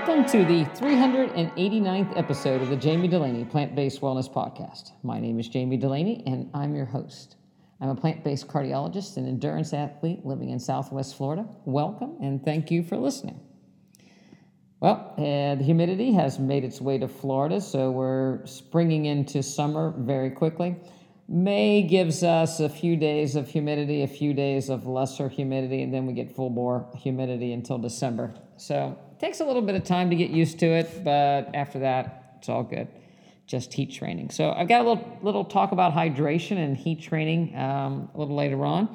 Welcome to the 389th episode of the Jamie Delaney Plant Based Wellness Podcast. My name is Jamie Delaney, and I'm your host. I'm a plant based cardiologist and endurance athlete living in Southwest Florida. Welcome, and thank you for listening. Well, uh, the humidity has made its way to Florida, so we're springing into summer very quickly. May gives us a few days of humidity, a few days of lesser humidity, and then we get full bore humidity until December. So takes a little bit of time to get used to it, but after that, it's all good. Just heat training. So I've got a little, little talk about hydration and heat training um, a little later on.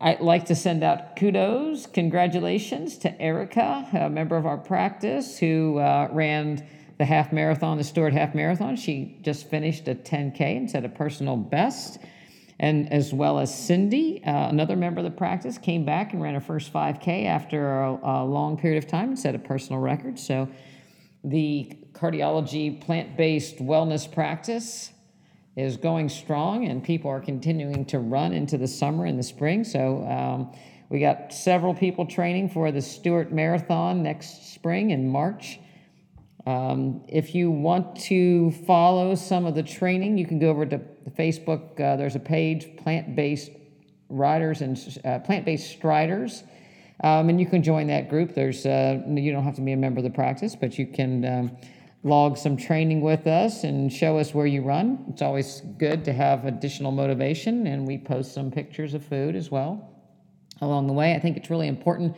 I'd like to send out kudos, congratulations to Erica, a member of our practice who uh, ran the half marathon, the Stuart Half Marathon. She just finished a 10K and set a personal best and as well as Cindy, uh, another member of the practice, came back and ran her first 5K after a, a long period of time and set a personal record. So, the cardiology plant based wellness practice is going strong, and people are continuing to run into the summer and the spring. So, um, we got several people training for the Stuart Marathon next spring in March. Um, if you want to follow some of the training, you can go over to Facebook. Uh, there's a page, Plant Based Riders and uh, Plant Based Striders. Um, and you can join that group. There's uh, you don't have to be a member of the practice, but you can um, log some training with us and show us where you run. It's always good to have additional motivation, and we post some pictures of food as well along the way. I think it's really important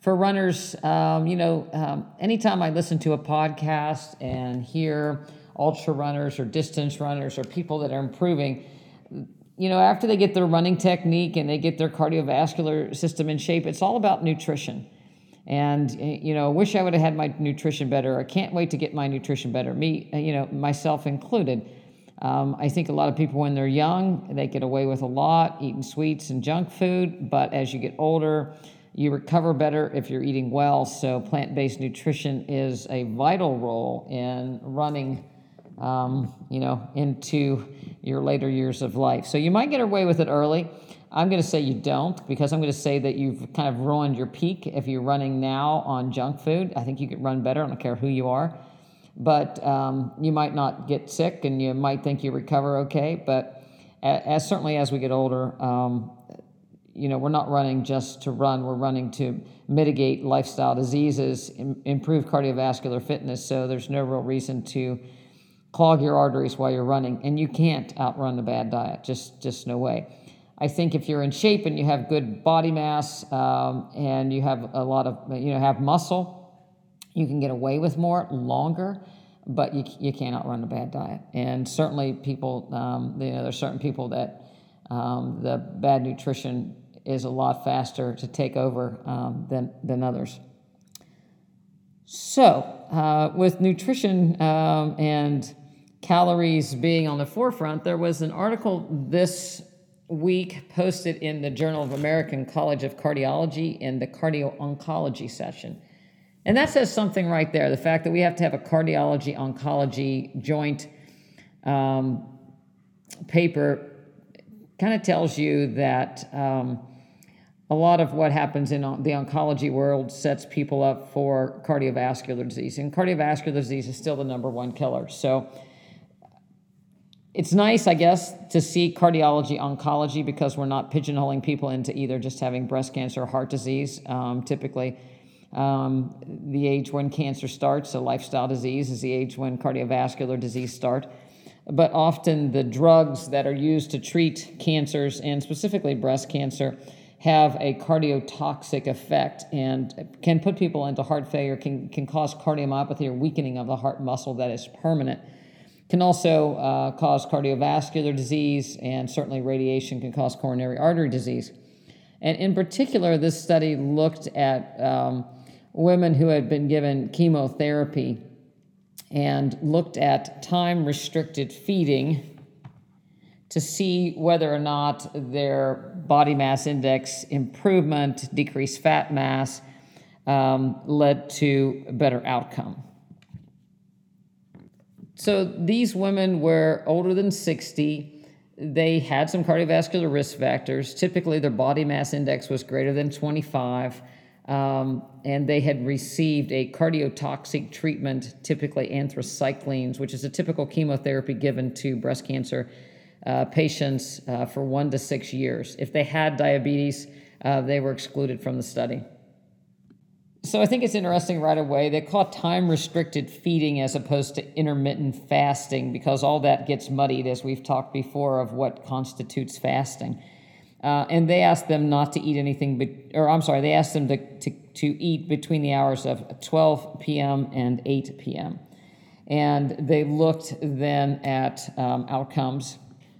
for runners, um, you know, um, anytime I listen to a podcast and hear ultra runners or distance runners or people that are improving, you know, after they get their running technique and they get their cardiovascular system in shape, it's all about nutrition. And, you know, wish I would have had my nutrition better. I can't wait to get my nutrition better, me, you know, myself included. Um, I think a lot of people, when they're young, they get away with a lot, eating sweets and junk food. But as you get older, you recover better if you're eating well. So, plant based nutrition is a vital role in running. Um, you know, into your later years of life. So you might get away with it early. I'm going to say you don't because I'm going to say that you've kind of ruined your peak if you're running now on junk food. I think you could run better. I don't care who you are. But um, you might not get sick and you might think you recover okay. But as, certainly as we get older, um, you know, we're not running just to run, we're running to mitigate lifestyle diseases, Im- improve cardiovascular fitness. So there's no real reason to clog your arteries while you're running. And you can't outrun a bad diet, just, just no way. I think if you're in shape and you have good body mass um, and you have a lot of, you know, have muscle, you can get away with more longer, but you, you can't outrun a bad diet. And certainly, people, um, you know, there's certain people that um, the bad nutrition is a lot faster to take over um, than, than others. So, uh, with nutrition um, and calories being on the forefront, there was an article this week posted in the Journal of American College of Cardiology in the cardio oncology session. And that says something right there the fact that we have to have a cardiology oncology joint um, paper kind of tells you that um, a lot of what happens in the oncology world sets people up for cardiovascular disease. And cardiovascular disease is still the number one killer. So it's nice, I guess, to see cardiology oncology because we're not pigeonholing people into either just having breast cancer or heart disease. Um, typically, um, the age when cancer starts, a lifestyle disease, is the age when cardiovascular disease start. But often the drugs that are used to treat cancers, and specifically breast cancer, have a cardiotoxic effect and can put people into heart failure, can, can cause cardiomyopathy or weakening of the heart muscle that is permanent. Can also uh, cause cardiovascular disease, and certainly radiation can cause coronary artery disease. And in particular, this study looked at um, women who had been given chemotherapy and looked at time restricted feeding to see whether or not their body mass index improvement, decreased fat mass, um, led to better outcome. So these women were older than 60. They had some cardiovascular risk factors. Typically, their body mass index was greater than 25. Um, and they had received a cardiotoxic treatment, typically anthracyclines, which is a typical chemotherapy given to breast cancer uh, patients uh, for one to six years. If they had diabetes, uh, they were excluded from the study. So I think it's interesting right away. They call time restricted feeding as opposed to intermittent fasting because all that gets muddied, as we've talked before, of what constitutes fasting. Uh, and they asked them not to eat anything, be- or I'm sorry, they asked them to, to, to eat between the hours of 12 p.m. and 8 p.m. And they looked then at um, outcomes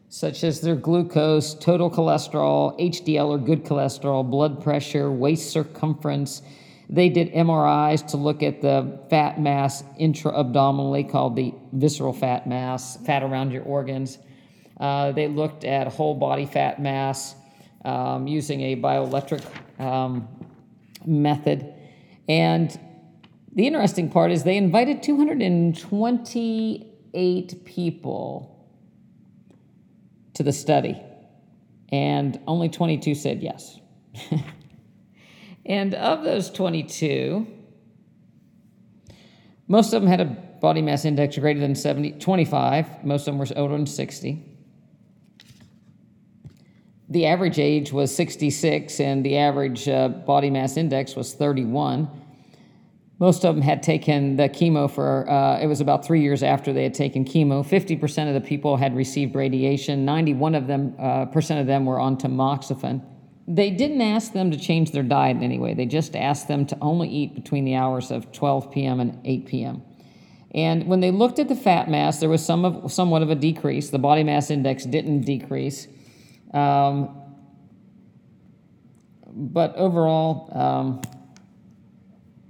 such as their glucose, total cholesterol, HDL or good cholesterol, blood pressure, waist circumference. They did MRIs to look at the fat mass intra-abdominally, called the visceral fat mass, fat around your organs. Uh, they looked at whole body fat mass um, using a bioelectric um, method. And the interesting part is they invited 228 people to the study, and only 22 said yes. and of those 22, most of them had a body mass index greater than 70, 25. Most of them were older than 60. The average age was 66, and the average uh, body mass index was 31 most of them had taken the chemo for, uh, it was about three years after they had taken chemo. 50% of the people had received radiation. 91 of them, uh, percent of them were on tamoxifen. They didn't ask them to change their diet in any way. They just asked them to only eat between the hours of 12 p.m. and 8 p.m. And when they looked at the fat mass, there was some of, somewhat of a decrease. The body mass index didn't decrease. Um, but overall, um,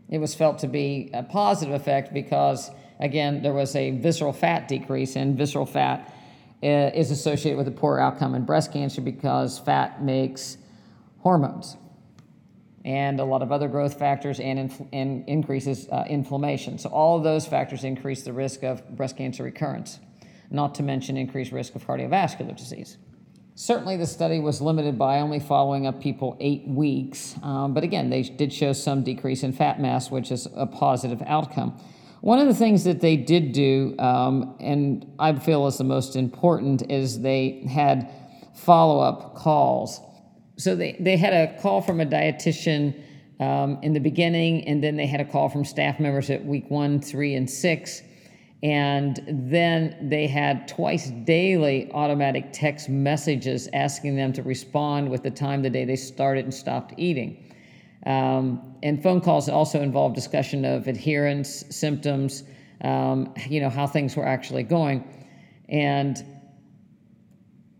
it was felt to be a positive effect because, again, there was a visceral fat decrease, and visceral fat uh, is associated with a poor outcome in breast cancer because fat makes hormones and a lot of other growth factors and, and increases uh, inflammation. So, all of those factors increase the risk of breast cancer recurrence, not to mention increased risk of cardiovascular disease. Certainly, the study was limited by only following up people eight weeks, um, but again, they did show some decrease in fat mass, which is a positive outcome. One of the things that they did do, um, and I feel is the most important, is they had follow up calls. So they, they had a call from a dietitian um, in the beginning, and then they had a call from staff members at week one, three, and six and then they had twice daily automatic text messages asking them to respond with the time the day they started and stopped eating. Um, and phone calls also involved discussion of adherence, symptoms, um, you know, how things were actually going. And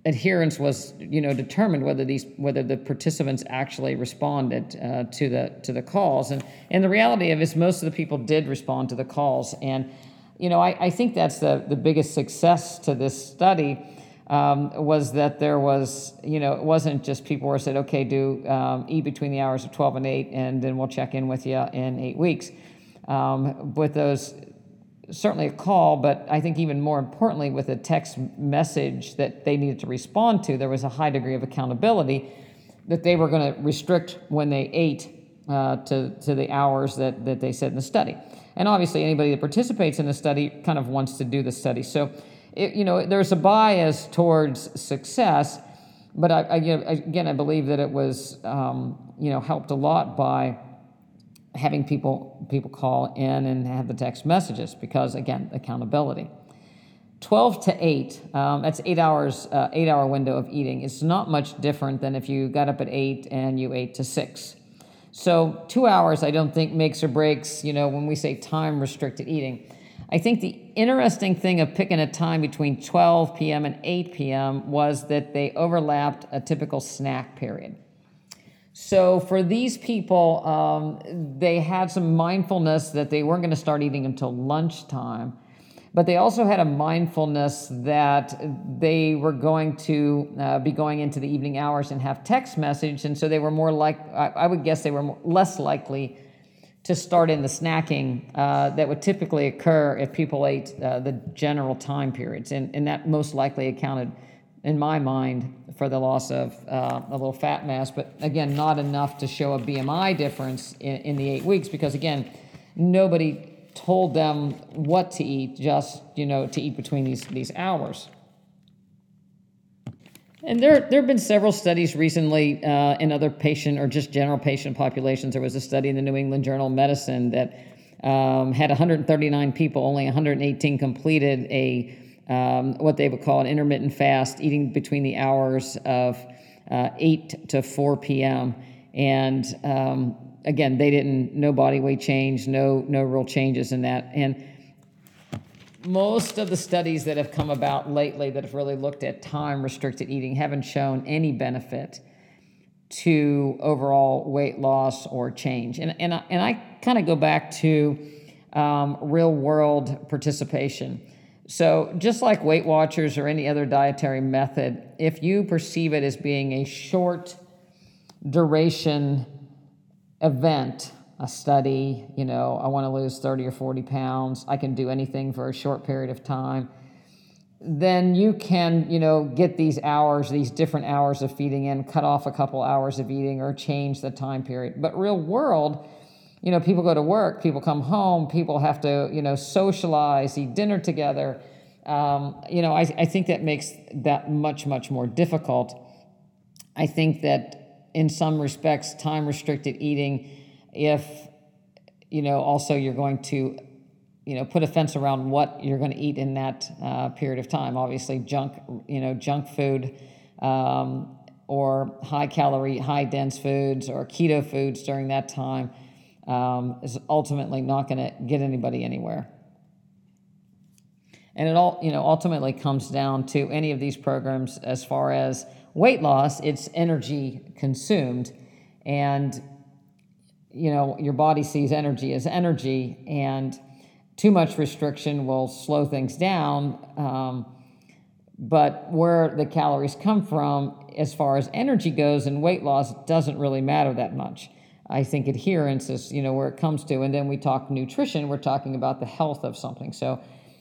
adherence was, you know, determined whether these whether the participants actually responded uh, to the to the calls. And and the reality of it is most of the people did respond to the calls. And you know, I, I think that's the, the biggest success to this study um, was that there was, you know, it wasn't just people who said, okay, do um, eat between the hours of 12 and 8, and then we'll check in with you in eight weeks. Um, with those, certainly a call, but I think even more importantly, with a text message that they needed to respond to, there was a high degree of accountability that they were going to restrict when they ate uh, to, to the hours that, that they said in the study. And obviously, anybody that participates in the study kind of wants to do the study. So, it, you know, there's a bias towards success, but I, I, again, I believe that it was, um, you know, helped a lot by having people people call in and have the text messages because again, accountability. 12 to 8 um, that's eight hours uh, eight hour window of eating it's not much different than if you got up at 8 and you ate to 6 so two hours, I don't think makes or breaks, you know, when we say time restricted eating. I think the interesting thing of picking a time between 12 p.m. and 8 p.m. was that they overlapped a typical snack period. So for these people, um, they had some mindfulness that they weren't going to start eating until lunchtime but they also had a mindfulness that they were going to uh, be going into the evening hours and have text message, and so they were more like I, I would guess they were more, less likely to start in the snacking uh, that would typically occur if people ate uh, the general time periods, and, and that most likely accounted in my mind, for the loss of uh, a little fat mass, but again, not enough to show a BMI difference in, in the eight weeks because, again, nobody told them what to eat, just, you know, to eat between these, these hours. And there, there have been several studies recently uh, in other patient or just general patient populations. There was a study in the New England Journal of Medicine that um, had 139 people, only 118 completed a um, what they would call an intermittent fast, eating between the hours of uh, 8 to 4 p.m. And um, again, they didn't, no body weight change, no, no real changes in that. And most of the studies that have come about lately that have really looked at time restricted eating haven't shown any benefit to overall weight loss or change. And, and, I, and I kind of go back to um, real world participation. So, just like Weight Watchers or any other dietary method, if you perceive it as being a short duration event, a study, you know, I want to lose 30 or 40 pounds, I can do anything for a short period of time, then you can, you know, get these hours, these different hours of feeding in, cut off a couple hours of eating or change the time period. But real world, you know, people go to work, people come home, people have to, you know, socialize, eat dinner together. Um, you know, I, I think that makes that much, much more difficult. I think that in some respects, time restricted eating, if, you know, also you're going to, you know, put a fence around what you're going to eat in that uh, period of time. Obviously, junk, you know, junk food. Um, or high calorie, high dense foods or keto foods during that time um, is ultimately not going to get anybody anywhere. And it all, you know, ultimately comes down to any of these programs as far as weight loss, it's energy consumed. And, you know, your body sees energy as energy, and too much restriction will slow things down. Um, but where the calories come from, as far as energy goes and weight loss, doesn't really matter that much. I think adherence is, you know, where it comes to. And then we talk nutrition, we're talking about the health of something. So,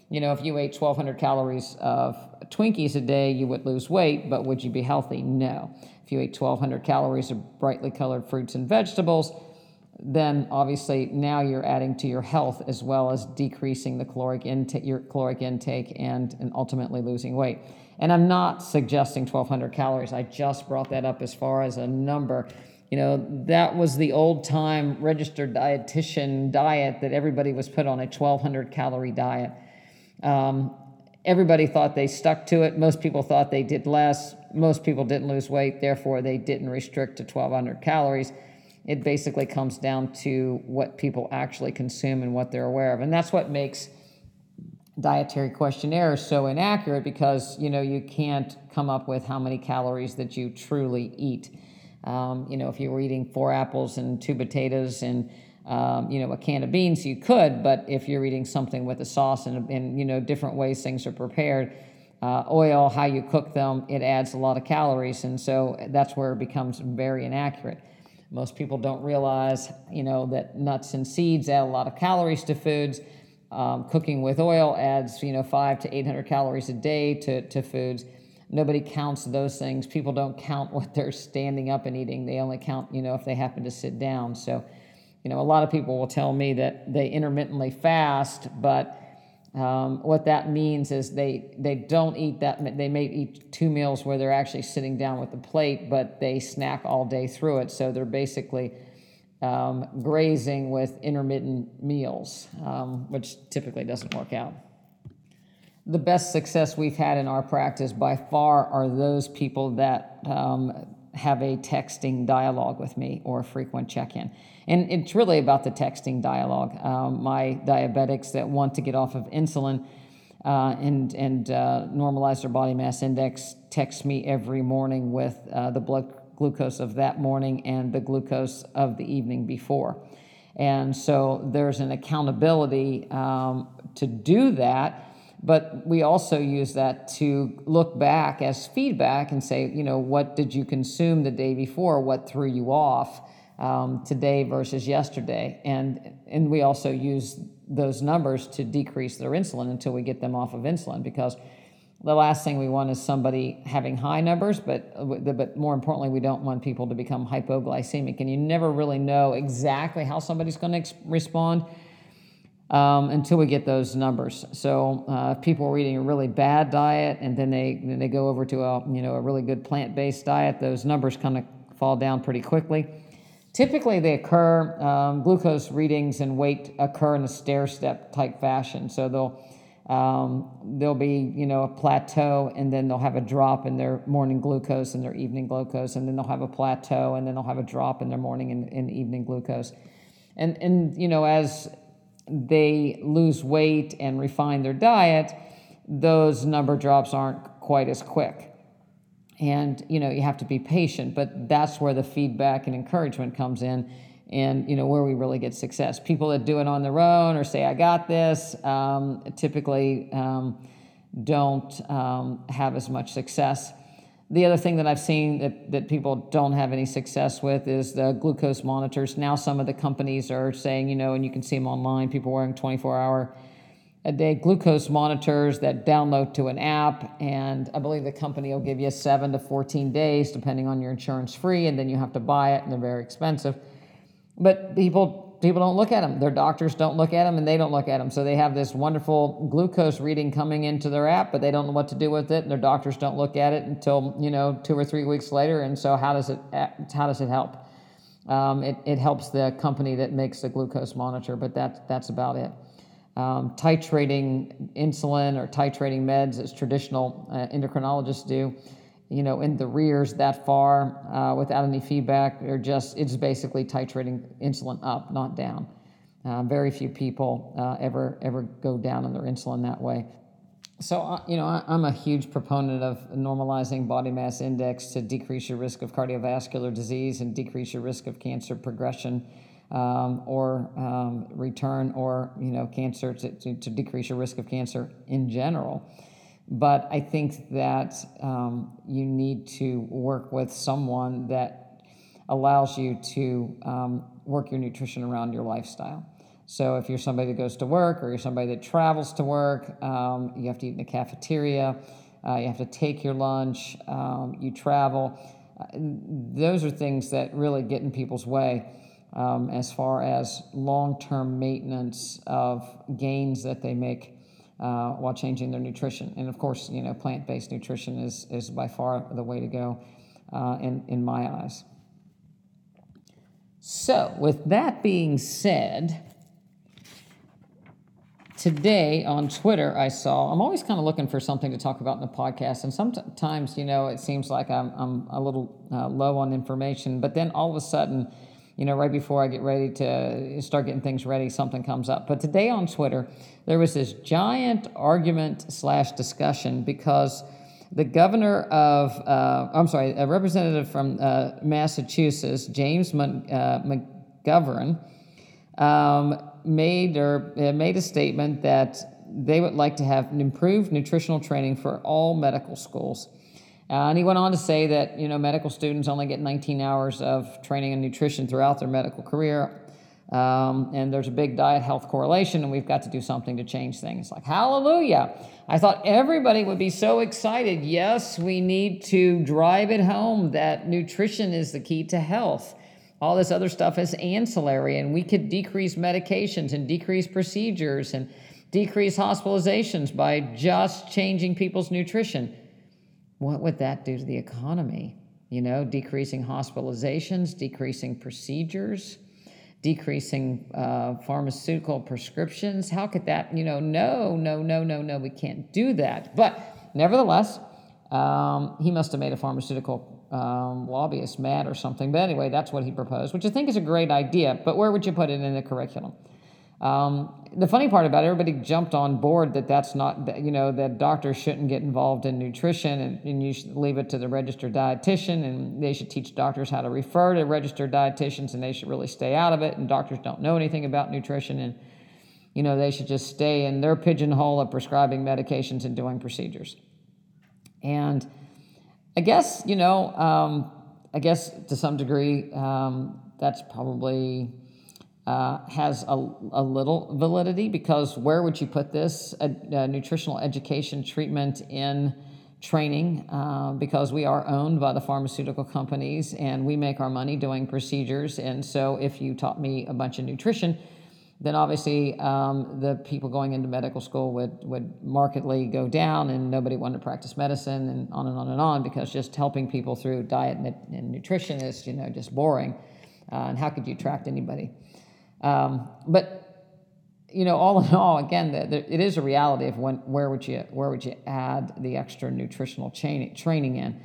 you know, if you ate 1,200 calories of Twinkies a day, you would lose weight, but would you be healthy? No. If you ate 1,200 calories of brightly colored fruits and vegetables, then obviously now you're adding to your health as well as decreasing the caloric intake, your caloric intake and, and ultimately losing weight. And I'm not suggesting 1,200 calories. I just brought that up as far as a number you know, that was the old time registered dietitian diet that everybody was put on a 1200 calorie diet. Um, everybody thought they stuck to it. Most people thought they did less. Most people didn't lose weight, therefore, they didn't restrict to 1200 calories. It basically comes down to what people actually consume and what they're aware of. And that's what makes dietary questionnaires so inaccurate because you know you can't come up with how many calories that you truly eat um, you know, if you were eating four apples and two potatoes and um, you know a can of beans, you could. But if you're eating something with a sauce and, and you know different ways things are prepared, uh, oil, how you cook them, it adds a lot of calories, and so that's where it becomes very inaccurate. Most people don't realize, you know, that nuts and seeds add a lot of calories to foods. Um, cooking with oil adds, you know, five to 800 calories a day to, to foods. Nobody counts those things. People don't count what they're standing up and eating. They only count, you know, if they happen to sit down. So, you know, a lot of people will tell me that they intermittently fast, but um, what that means is they they don't eat that. They may eat two meals where they're actually sitting down with the plate, but they snack all day through it. So they're basically um, grazing with intermittent meals, um, which typically doesn't work out the best success we've had in our practice by far are those people that um, have a texting dialogue with me or a frequent check in. And it's really about the texting dialogue. Um, my diabetics that want to get off of insulin uh, and, and uh, normalize their body mass index text me every morning with uh, the blood glucose of that morning and the glucose of the evening before. And so there's an accountability um, to do that but we also use that to look back as feedback and say, you know, what did you consume the day before? What threw you off um, today versus yesterday? And and we also use those numbers to decrease their insulin until we get them off of insulin because the last thing we want is somebody having high numbers, but but more importantly, we don't want people to become hypoglycemic. And you never really know exactly how somebody's going to ex- respond um, until we get those numbers. So uh, if people are eating a really bad diet and then they then they go over to a you know a really good plant based diet, those numbers kind of fall down pretty quickly. Typically, they occur um, glucose readings and weight occur in a stair step type fashion. So they'll um, there'll be, you know, a plateau, and then they'll have a drop in their morning glucose and their evening glucose, and then they'll have a plateau, and then they'll have a drop in their morning and, and evening glucose. And, and, you know, as they lose weight and refine their diet, those number drops aren't quite as quick. And, you know, you have to be patient, but that's where the feedback and encouragement comes in and you know where we really get success. People that do it on their own or say I got this um, typically um, don't um, have as much success. The other thing that I've seen that, that people don't have any success with is the glucose monitors. Now some of the companies are saying, you know, and you can see them online, people wearing 24 hour a day glucose monitors that download to an app. And I believe the company will give you seven to 14 days, depending on your insurance free, and then you have to buy it and they're very expensive. But people people don't look at them. Their doctors don't look at them, and they don't look at them. So they have this wonderful glucose reading coming into their app, but they don't know what to do with it, and their doctors don't look at it until you know two or three weeks later. And so how does it how does it help? Um, it, it helps the company that makes the glucose monitor, but that's that's about it. Um, titrating insulin or titrating meds, as traditional uh, endocrinologists do, you know, in the rears that far uh, without any feedback. They're just, it's basically titrating insulin up, not down. Uh, very few people uh, ever ever go down on their insulin that way. So, uh, you know, I, am a huge proponent of normalizing body mass index to decrease your risk of cardiovascular disease and decrease your risk of cancer progression um, or um, return or, you know, cancer to, to, to decrease your risk of cancer in general. But I think that um, you need to work with someone that allows you to um, work your nutrition around your lifestyle. So if you're somebody that goes to work or you're somebody that travels to work, um, you have to eat in the cafeteria, uh, you have to take your lunch, um, you travel. Uh, those are things that really get in people's way um, as far as long term maintenance of gains that they make uh, while changing their nutrition. And of course, you know, plant based nutrition is, is by far the way to go uh, in, in my eyes. So, with that being said, today on Twitter, I saw, I'm always kind of looking for something to talk about in the podcast. And sometimes, you know, it seems like I'm, I'm a little uh, low on information, but then all of a sudden, you know, right before I get ready to start getting things ready, something comes up. But today on Twitter, there was this giant argument slash discussion because the governor of, uh, I'm sorry, a representative from uh, Massachusetts, James uh, McGovern, um, made or uh, made a statement that they would like to have improved nutritional training for all medical schools. Uh, and he went on to say that you know medical students only get 19 hours of training in nutrition throughout their medical career, um, and there's a big diet health correlation, and we've got to do something to change things. Like hallelujah! I thought everybody would be so excited. Yes, we need to drive it home that nutrition is the key to health. All this other stuff is ancillary, and we could decrease medications and decrease procedures and decrease hospitalizations by just changing people's nutrition what would that do to the economy? You know, decreasing hospitalizations, decreasing procedures, decreasing uh, pharmaceutical prescriptions. How could that, you know, no, no, no, no, no, we can't do that. But nevertheless, um, he must have made a pharmaceutical um, lobbyist mad or something. But anyway, that's what he proposed, which I think is a great idea. But where would you put it in the curriculum? Um, the funny part about it, everybody jumped on board that that's not, you know, that doctors shouldn't get involved in nutrition and, and you should leave it to the registered dietitian and they should teach doctors how to refer to registered dietitians and they should really stay out of it. And doctors don't know anything about nutrition and, you know, they should just stay in their pigeonhole of prescribing medications and doing procedures. And I guess, you know, um, I guess to some degree, um, that's probably uh, has a, a, little validity because where would you put this a, a nutritional education treatment in training? Uh, because we are owned by the pharmaceutical companies and we make our money doing procedures. And so if you taught me a bunch of nutrition, then obviously um, the people going into medical school would, would markedly go down and nobody wanted to practice medicine and on and on and on because just helping people through diet and, and nutrition is you know just boring uh, and how could you attract anybody um, but you know, all in all, again, the, the, it is a reality of when where would you where would you add the extra nutritional chain, training in?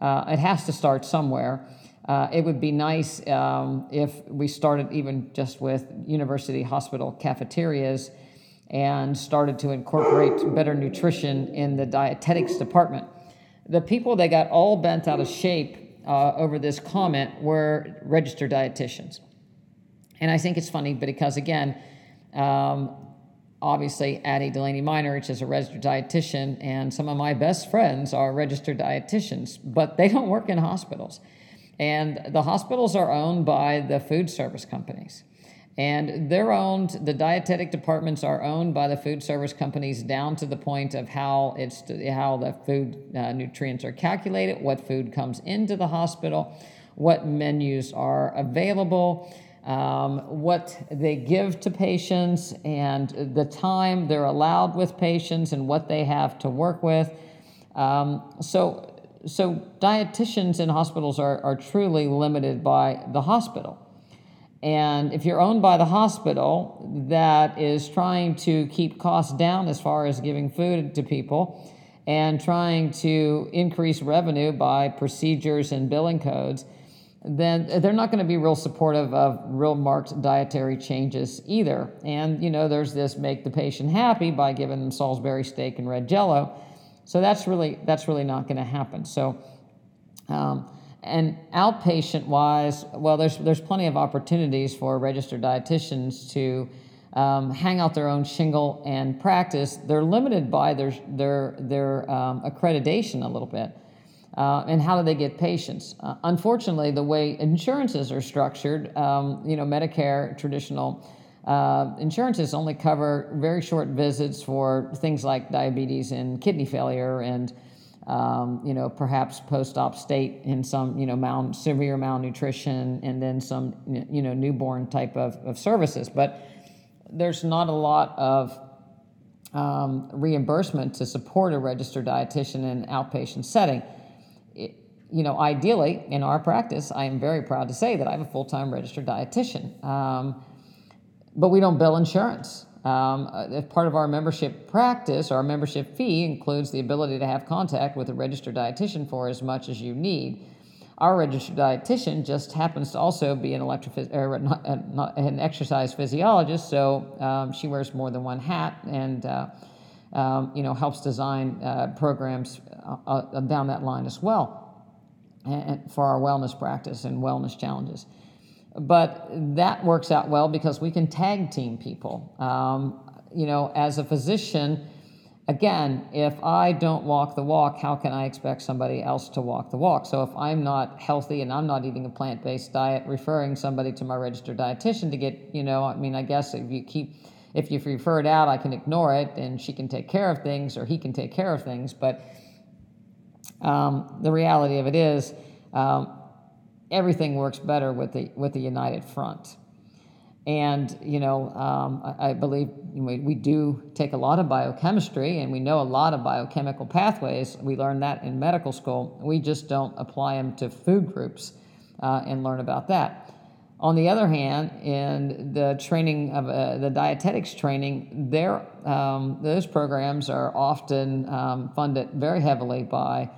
Uh, it has to start somewhere. Uh, it would be nice um, if we started even just with university hospital cafeterias and started to incorporate better nutrition in the dietetics department. The people that got all bent out of shape uh, over this comment were registered dietitians. And I think it's funny because, again, um, obviously, Addie Delaney Meinerich is a registered dietitian, and some of my best friends are registered dietitians, but they don't work in hospitals. And the hospitals are owned by the food service companies. And they're owned, the dietetic departments are owned by the food service companies down to the point of how it's how the food uh, nutrients are calculated, what food comes into the hospital, what menus are available um, what they give to patients and the time they're allowed with patients and what they have to work with. Um, so, so dietitians in hospitals are, are truly limited by the hospital. And if you're owned by the hospital that is trying to keep costs down as far as giving food to people and trying to increase revenue by procedures and billing codes, then they're not going to be real supportive of real marked dietary changes either. And, you know, there's this make the patient happy by giving them Salisbury steak and red jello. So that's really, that's really not going to happen. So, um, and outpatient wise, well, there's, there's plenty of opportunities for registered dietitians to um, hang out their own shingle and practice. They're limited by their, their, their um, accreditation a little bit. Uh, and how do they get patients? Uh, unfortunately, the way insurances are structured, um, you know, Medicare traditional uh, insurances only cover very short visits for things like diabetes and kidney failure and um, you know perhaps post-op state in some you know mal- severe malnutrition and then some you know newborn type of, of services but there's not a lot of um, reimbursement to support a registered dietitian in an outpatient setting you know, ideally in our practice, I am very proud to say that I have a full time registered dietitian. Um, but we don't bill insurance. Um, uh, part of our membership practice, our membership fee includes the ability to have contact with a registered dietitian for as much as you need. Our registered dietitian just happens to also be an or not, uh, not an exercise physiologist, so um, she wears more than one hat and uh, um, you know helps design uh, programs uh, uh, down that line as well for our wellness practice and wellness challenges. But that works out well because we can tag team people. Um, you know, as a physician, again, if I don't walk the walk, how can I expect somebody else to walk the walk? So if I'm not healthy and I'm not eating a plant based diet, referring somebody to my registered dietitian to get, you know, I mean, I guess if you keep, if you refer it out, I can ignore it and she can take care of things or he can take care of things. But um, the reality of it is, um, everything works better with the with the united front. And you know, um, I, I, believe we, we do take a lot of biochemistry, and we know a lot of biochemical pathways. We learn that in medical school. We just don't apply them to food groups uh, and learn about that. On the other hand, in the training of uh, the dietetics training, there um, those programs are often um, funded very heavily by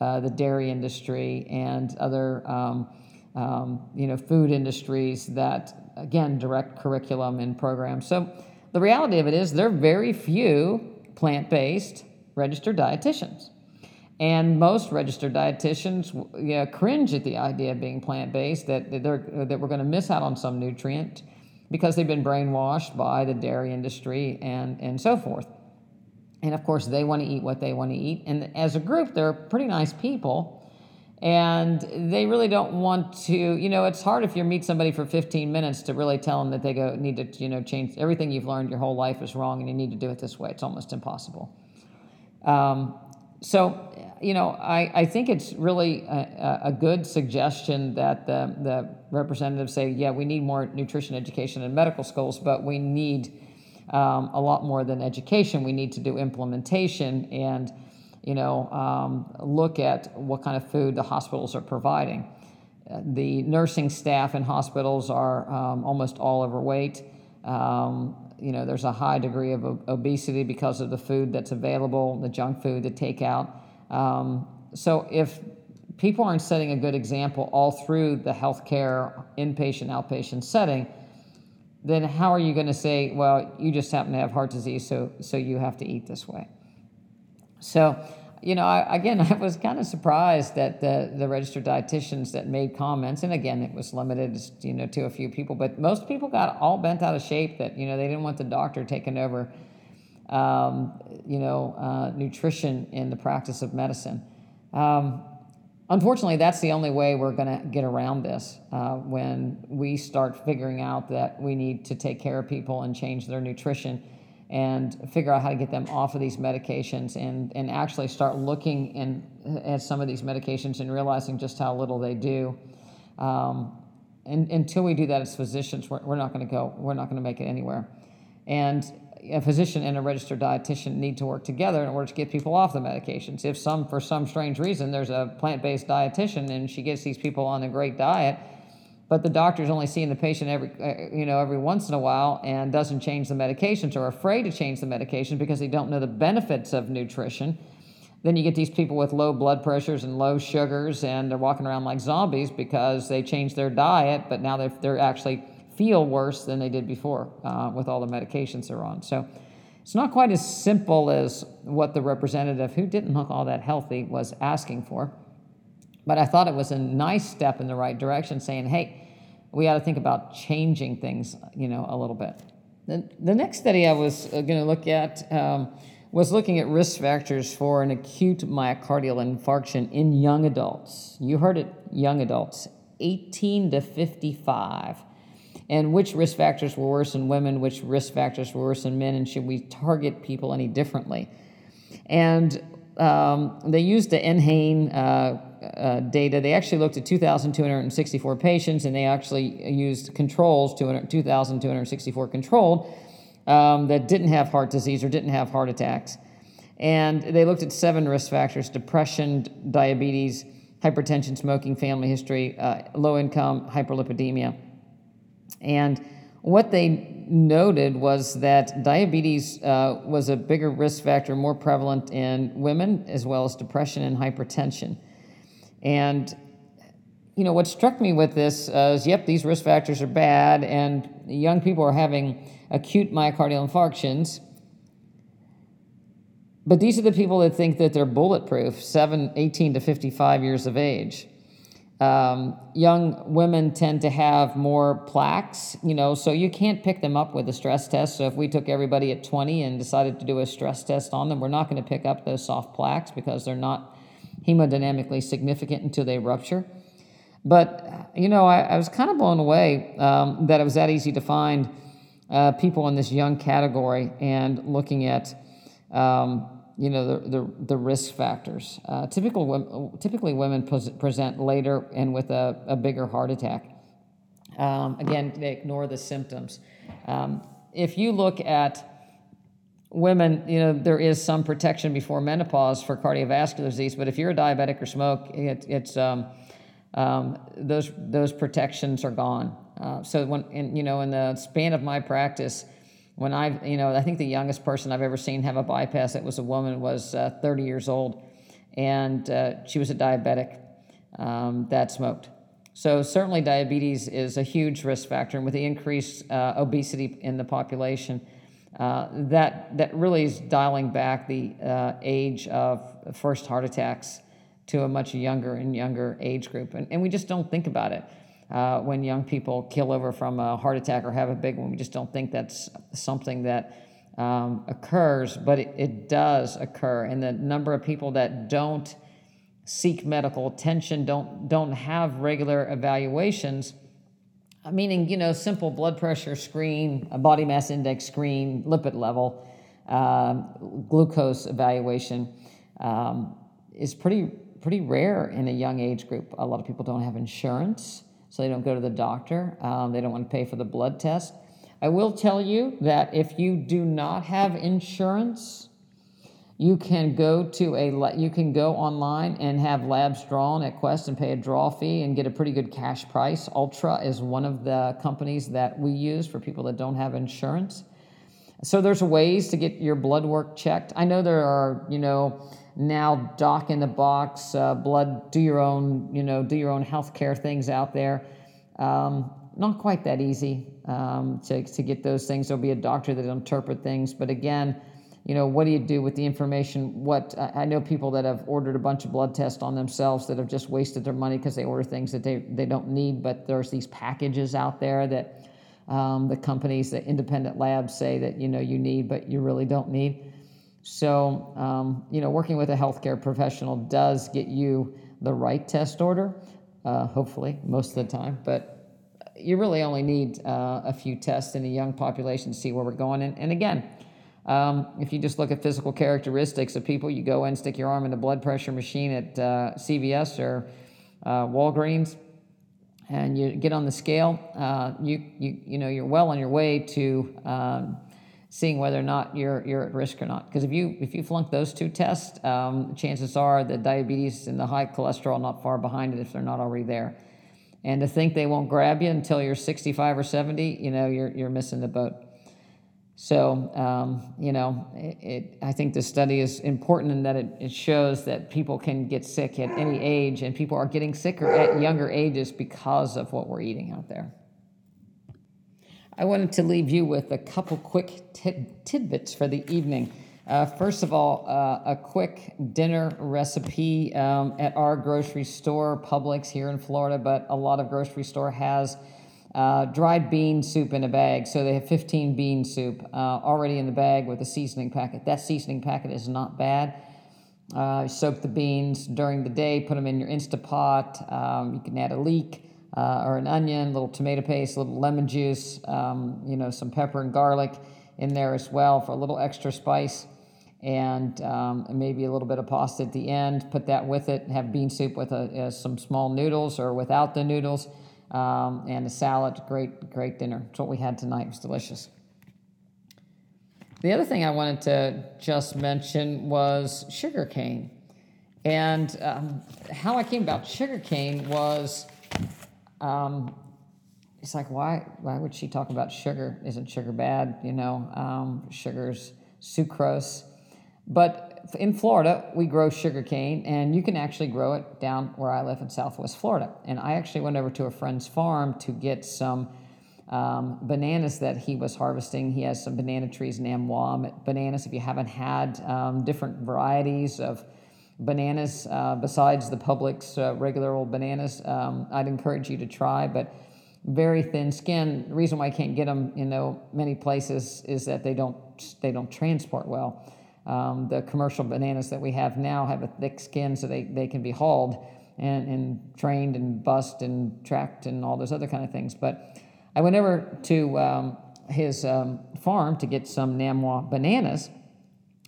uh, the dairy industry and other um, um, you know food industries that again direct curriculum and programs. So the reality of it is there are very few plant-based registered dietitians. And most registered dietitians you know, cringe at the idea of being plant based, that, they're, that we're going to miss out on some nutrient because they've been brainwashed by the dairy industry and, and so forth. And of course, they want to eat what they want to eat. And as a group, they're pretty nice people. and they really don't want to you know it's hard if you meet somebody for 15 minutes to really tell them that they go need to you know change everything you've learned your whole life is wrong and you need to do it this way it's almost impossible um, so you know I, I think it's really a, a good suggestion that the, the representatives say yeah we need more nutrition education in medical schools but we need um, a lot more than education we need to do implementation and you know, um, look at what kind of food the hospitals are providing. The nursing staff in hospitals are um, almost all overweight. Um, you know, there's a high degree of obesity because of the food that's available, the junk food, the takeout. Um, so if people aren't setting a good example all through the healthcare inpatient outpatient setting, then how are you going to say, well, you just happen to have heart disease, so so you have to eat this way? So, you know, I, again, I was kind of surprised that the, the registered dietitians that made comments, and again, it was limited, you know, to a few people, but most people got all bent out of shape that, you know, they didn't want the doctor taking over, um, you know, uh, nutrition in the practice of medicine. Um, unfortunately, that's the only way we're going to get around this uh, when we start figuring out that we need to take care of people and change their nutrition and figure out how to get them off of these medications and, and actually start looking in, at some of these medications and realizing just how little they do. Um, and until we do that as physicians, we're, we're not going to go, we're not going to make it anywhere. And a physician and a registered dietitian need to work together in order to get people off the medications. If some, for some strange reason, there's a plant-based dietitian and she gets these people on a great diet, but the doctor's only seeing the patient every uh, you know every once in a while and doesn't change the medications or afraid to change the medication because they don't know the benefits of nutrition then you get these people with low blood pressures and low sugars and they're walking around like zombies because they changed their diet but now they're, they're actually feel worse than they did before uh, with all the medications they're on so it's not quite as simple as what the representative who didn't look all that healthy was asking for but I thought it was a nice step in the right direction, saying, hey, we ought to think about changing things, you know, a little bit. The, the next study I was uh, going to look at um, was looking at risk factors for an acute myocardial infarction in young adults. You heard it, young adults, 18 to 55. And which risk factors were worse in women, which risk factors were worse in men, and should we target people any differently? And um, they used the NHANE uh, uh, data, they actually looked at 2,264 patients and they actually used controls, 2,264 controlled, um, that didn't have heart disease or didn't have heart attacks. And they looked at seven risk factors depression, diabetes, hypertension, smoking, family history, uh, low income, hyperlipidemia. And what they noted was that diabetes uh, was a bigger risk factor, more prevalent in women, as well as depression and hypertension. And you know what struck me with this uh, is, yep, these risk factors are bad, and young people are having acute myocardial infarctions. But these are the people that think that they're bulletproof, 7, 18 to 55 years of age. Um, young women tend to have more plaques, you know, so you can't pick them up with a stress test. So if we took everybody at 20 and decided to do a stress test on them, we're not going to pick up those soft plaques because they're not hemodynamically significant until they rupture. But, you know, I, I was kind of blown away um, that it was that easy to find uh, people in this young category and looking at, um, you know, the, the, the risk factors. Uh, typical, typically, women present later and with a, a bigger heart attack. Um, again, they ignore the symptoms. Um, if you look at women, you know, there is some protection before menopause for cardiovascular disease, but if you're a diabetic or smoke, it, it's um, um, those those protections are gone. Uh, so when you know, in the span of my practice, when I, you know, I think the youngest person I've ever seen have a bypass that was a woman was uh, 30 years old, and uh, she was a diabetic um, that smoked. So certainly diabetes is a huge risk factor, and with the increased uh, obesity in the population uh, that, that really is dialing back the uh, age of first heart attacks to a much younger and younger age group. And, and we just don't think about it. Uh, when young people kill over from a heart attack or have a big one, we just don't think that's something that um, occurs, but it, it, does occur. And the number of people that don't seek medical attention, don't don't have regular evaluations, uh, meaning you know simple blood pressure screen, a body mass index screen, lipid level, uh, glucose evaluation, um, is pretty pretty rare in a young age group. A lot of people don't have insurance, so they don't go to the doctor. Um, they don't want to pay for the blood test. I will tell you that if you do not have insurance, you can go to a you can go online and have labs drawn at Quest and pay a draw fee and get a pretty good cash price. Ulta is one of the companies that we use for people that don't have insurance. So there's ways to get your blood work checked. I know there are, you know, now doc in the box, uh, blood, do your own, you know, do your own healthcare things out there. Um, not quite that easy um, to, to get those things. There'll be a doctor that interpret things, but again, you know, what do you do with the information? What I know people that have ordered a bunch of blood tests on themselves that have just wasted their money because they order things that they, they don't need, but there's these packages out there that um, the companies, the independent labs say that, you know, you need, but you really don't need. So, um, you know, working with a healthcare professional does get you the right test order, uh, hopefully, most of the time, but you really only need uh, a few tests in a young population to see where we're going. And, and again, um, if you just look at physical characteristics of people, you go in, stick your arm in the blood pressure machine at uh, CVS or uh, Walgreens, and you get on the scale. Uh, you, you, you know, you're well on your way to um, seeing whether or not you're, you're at risk or not. Because if you, if you flunk those two tests, um, chances are the diabetes and the high cholesterol not far behind it if they're not already there. And to think they won't grab you until you're 65 or 70, you know, you're, you're missing the boat. So, um, you know, it, it, I think this study is important in that it, it shows that people can get sick at any age, and people are getting sicker at younger ages because of what we're eating out there. I wanted to leave you with a couple quick tid- tidbits for the evening. Uh, first of all, uh, a quick dinner recipe um, at our grocery store, Publix here in Florida, but a lot of grocery store has uh, dried bean soup in a bag. So they have 15 bean soup uh, already in the bag with a seasoning packet. That seasoning packet is not bad. Uh, soak the beans during the day, put them in your Instapot. Um, you can add a leek uh, or an onion, a little tomato paste, a little lemon juice, um, you know, some pepper and garlic in there as well for a little extra spice. And, um, maybe a little bit of pasta at the end. Put that with it. Have bean soup with a, uh, some small noodles or without the noodles um, and a salad. Great, great dinner. It's what we had tonight. It was delicious. The other thing I wanted to just mention was sugarcane. And um, how I came about sugarcane was um, it's like, why, why would she talk about sugar? Isn't sugar bad? You know, um, sugar's sucrose. But in Florida, we grow sugar cane, and you can actually grow it down where I live in Southwest Florida. And I actually went over to a friend's farm to get some um, bananas that he was harvesting. He has some banana trees in Amwa. Bananas, if you haven't had um, different varieties of bananas uh, besides the Publix uh, regular old bananas, um, I'd encourage you to try. But very thin skin. The reason why I can't get them, you know, many places is that they don't they don't transport well. Um, the commercial bananas that we have now have a thick skin so they, they can be hauled and, and trained and bussed and tracked and all those other kind of things. But I went over to um, his um, farm to get some Namwa bananas.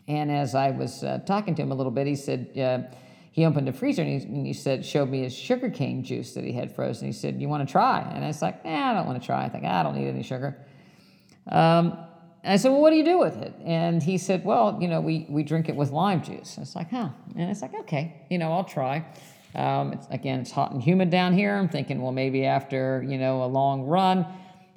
And as I was uh, talking to him a little bit, he said, uh, he opened a freezer and he, and he, said, showed me his sugarcane juice that he had frozen. He said, You want to try? And I was like, Nah, I don't want to try. I think, I don't need any sugar. Um, and I said, well, what do you do with it? And he said, well, you know, we, we drink it with lime juice. it's like, huh. And it's like, okay, you know, I'll try. Um, it's, again, it's hot and humid down here. I'm thinking, well, maybe after, you know, a long run, a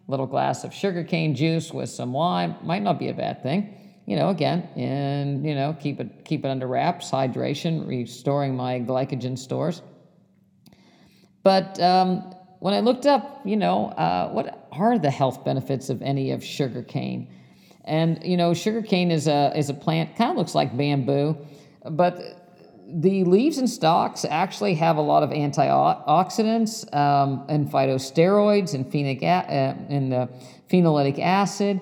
little glass of sugarcane juice with some lime might not be a bad thing. You know, again, and, you know, keep it, keep it under wraps, hydration, restoring my glycogen stores. But um, when I looked up, you know, uh, what are the health benefits of any of sugarcane? And you know, sugarcane is a is a plant kind of looks like bamboo, but the leaves and stalks actually have a lot of antioxidants um, and phytosteroids and, phenolic, uh, and uh, acid.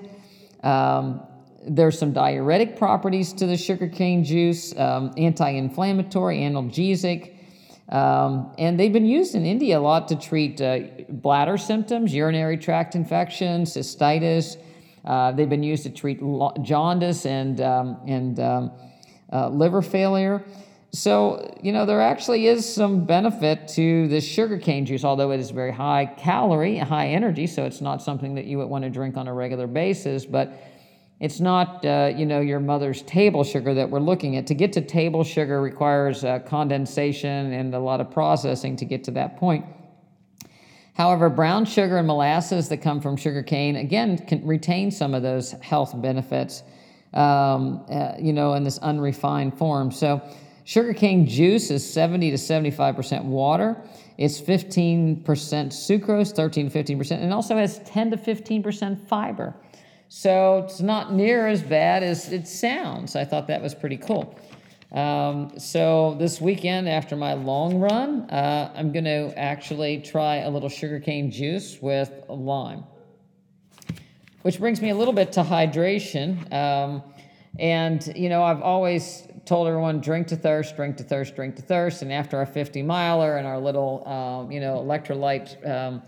Um, there's some diuretic properties to the sugarcane juice, um, anti-inflammatory, analgesic. Um, and they've been used in India a lot to treat uh, bladder symptoms, urinary tract infections, cystitis. Uh, they've been used to treat jaundice and, um, and um, uh, liver failure. So, you know, there actually is some benefit to this sugarcane juice, although it is very high calorie, high energy, so it's not something that you would want to drink on a regular basis. But it's not, uh, you know, your mother's table sugar that we're looking at. To get to table sugar requires uh, condensation and a lot of processing to get to that point. However, brown sugar and molasses that come from sugar cane, again, can retain some of those health benefits, um, uh, you know, in this unrefined form. So, Sugarcane juice is 70 to 75% water. It's 15% sucrose, 13 to 15%, and also has 10 to 15% fiber. So it's not near as bad as it sounds. I thought that was pretty cool. Um, so this weekend, after my long run, uh, I'm going to actually try a little sugarcane juice with lime. Which brings me a little bit to hydration. Um, and, you know, I've always told everyone drink to thirst, drink to thirst, drink to thirst. And after our 50 miler and our little, um, you know, electrolyte um,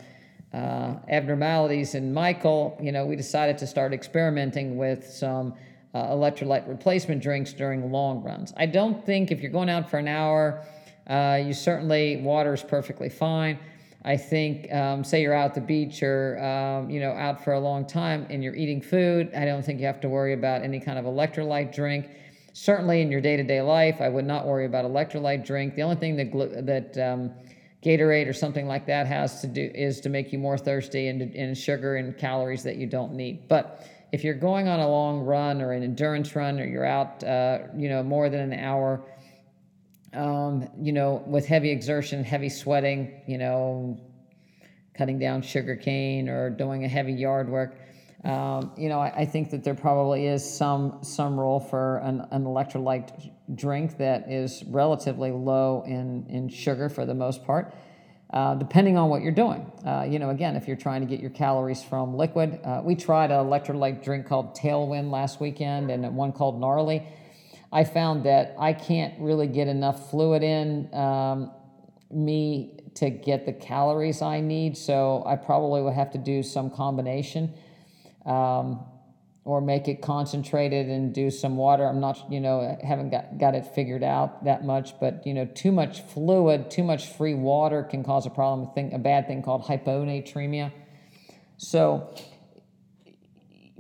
uh, abnormalities in Michael, you know, we decided to start experimenting with some uh, electrolyte replacement drinks during long runs. I don't think if you're going out for an hour, uh, you certainly, water is perfectly fine. I think, um, say you're out at the beach or, um, you know, out for a long time and you're eating food, I don't think you have to worry about any kind of electrolyte drink. Certainly in your day to day life, I would not worry about electrolyte drink. The only thing that, that um, Gatorade or something like that has to do is to make you more thirsty and, sugar and calories that you don't need. But if you're going on a long run or an endurance run or you're out, uh, you know, more than an hour, um, you know, with heavy exertion, heavy sweating, you know, cutting down sugar cane or doing a heavy yard work, um, you know, I, I, think that there probably is some some role for an, an electrolyte drink that is relatively low in in sugar for the most part. Uh, depending on what you're doing. Uh, you know, again, if you're trying to get your calories from liquid, uh, we tried an electrolyte drink called Tailwind last weekend and one called Gnarly. I found that I can't really get enough fluid in um, me to get the calories I need, so I probably would have to do some combination um, or make it concentrated and do some water. I'm not, you know, haven't got, got it figured out that much, but, you know, too much fluid, too much free water can cause a problem, a, thing, a bad thing called hyponatremia. So,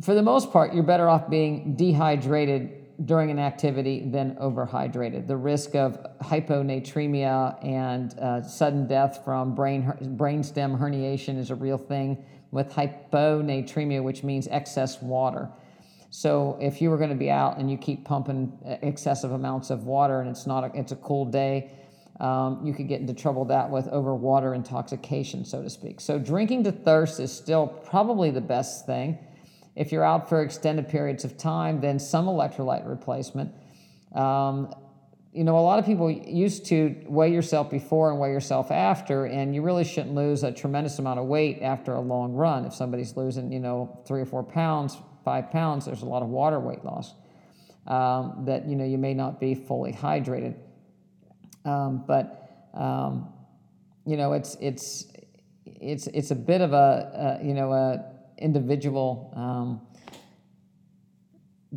for the most part, you're better off being dehydrated during an activity than overhydrated. The risk of hyponatremia and uh, sudden death from brain brainstem herniation is a real thing with hyponatremia, which means excess water. So if you were going to be out and you keep pumping excessive amounts of water and it's not a, it's a cool day, um, you could get into trouble that with over water intoxication, so to speak. So drinking to thirst is still probably the best thing. If you're out for extended periods of time, then some electrolyte replacement. Um, you know, a lot of people used to weigh yourself before and weigh yourself after, and you really shouldn't lose a tremendous amount of weight after a long run. If somebody's losing, you know, three or four pounds, five pounds, there's a lot of water weight loss um, that, you know, you may not be fully hydrated. Um, but, um, you know, it's, it's, it's, it's a bit of a, a you know, a individual um,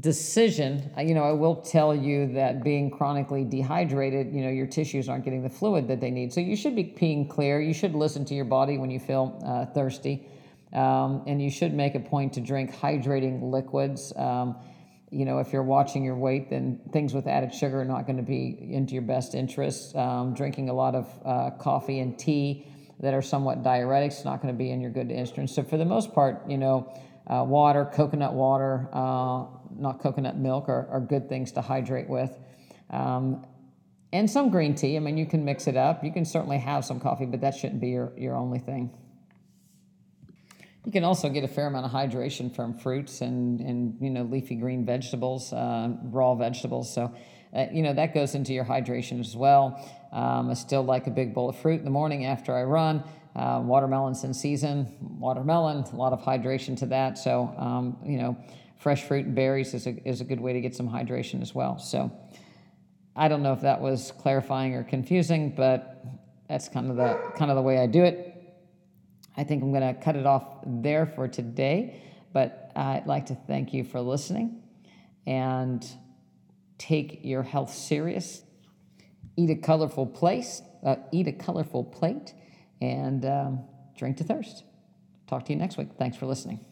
decision, you know, I will tell you that being chronically dehydrated, you know, your tissues aren't getting the fluid that they need. So you should be peeing clear. You should listen to your body when you feel uh, thirsty. Um, and you should make a point to drink hydrating liquids. Um, you know, if you're watching your weight, then things with added sugar are not going to be into your best interest. Um, drinking a lot of uh, coffee and tea that are somewhat diuretics is not going to be in your good interest. So for the most part, you know, uh, water, coconut water, uh, not coconut milk, are, are good things to hydrate with. Um, and some green tea. I mean, you can mix it up. You can certainly have some coffee, but that shouldn't be your, your only thing. You can also get a fair amount of hydration from fruits and, and you know leafy green vegetables, uh, raw vegetables. So, uh, you know that goes into your hydration as well. Um, I still like a big bowl of fruit in the morning after I run. Uh, watermelon's in season. Watermelon, a lot of hydration to that. So, um, you know, fresh fruit and berries is a, is a good way to get some hydration as well. So, I don't know if that was clarifying or confusing, but that's kind of the kind of the way I do it. I think I'm going to cut it off there for today, but I'd like to thank you for listening and take your health serious. Eat a colorful place, uh, eat a colorful plate, and um, drink to thirst. Talk to you next week. Thanks for listening.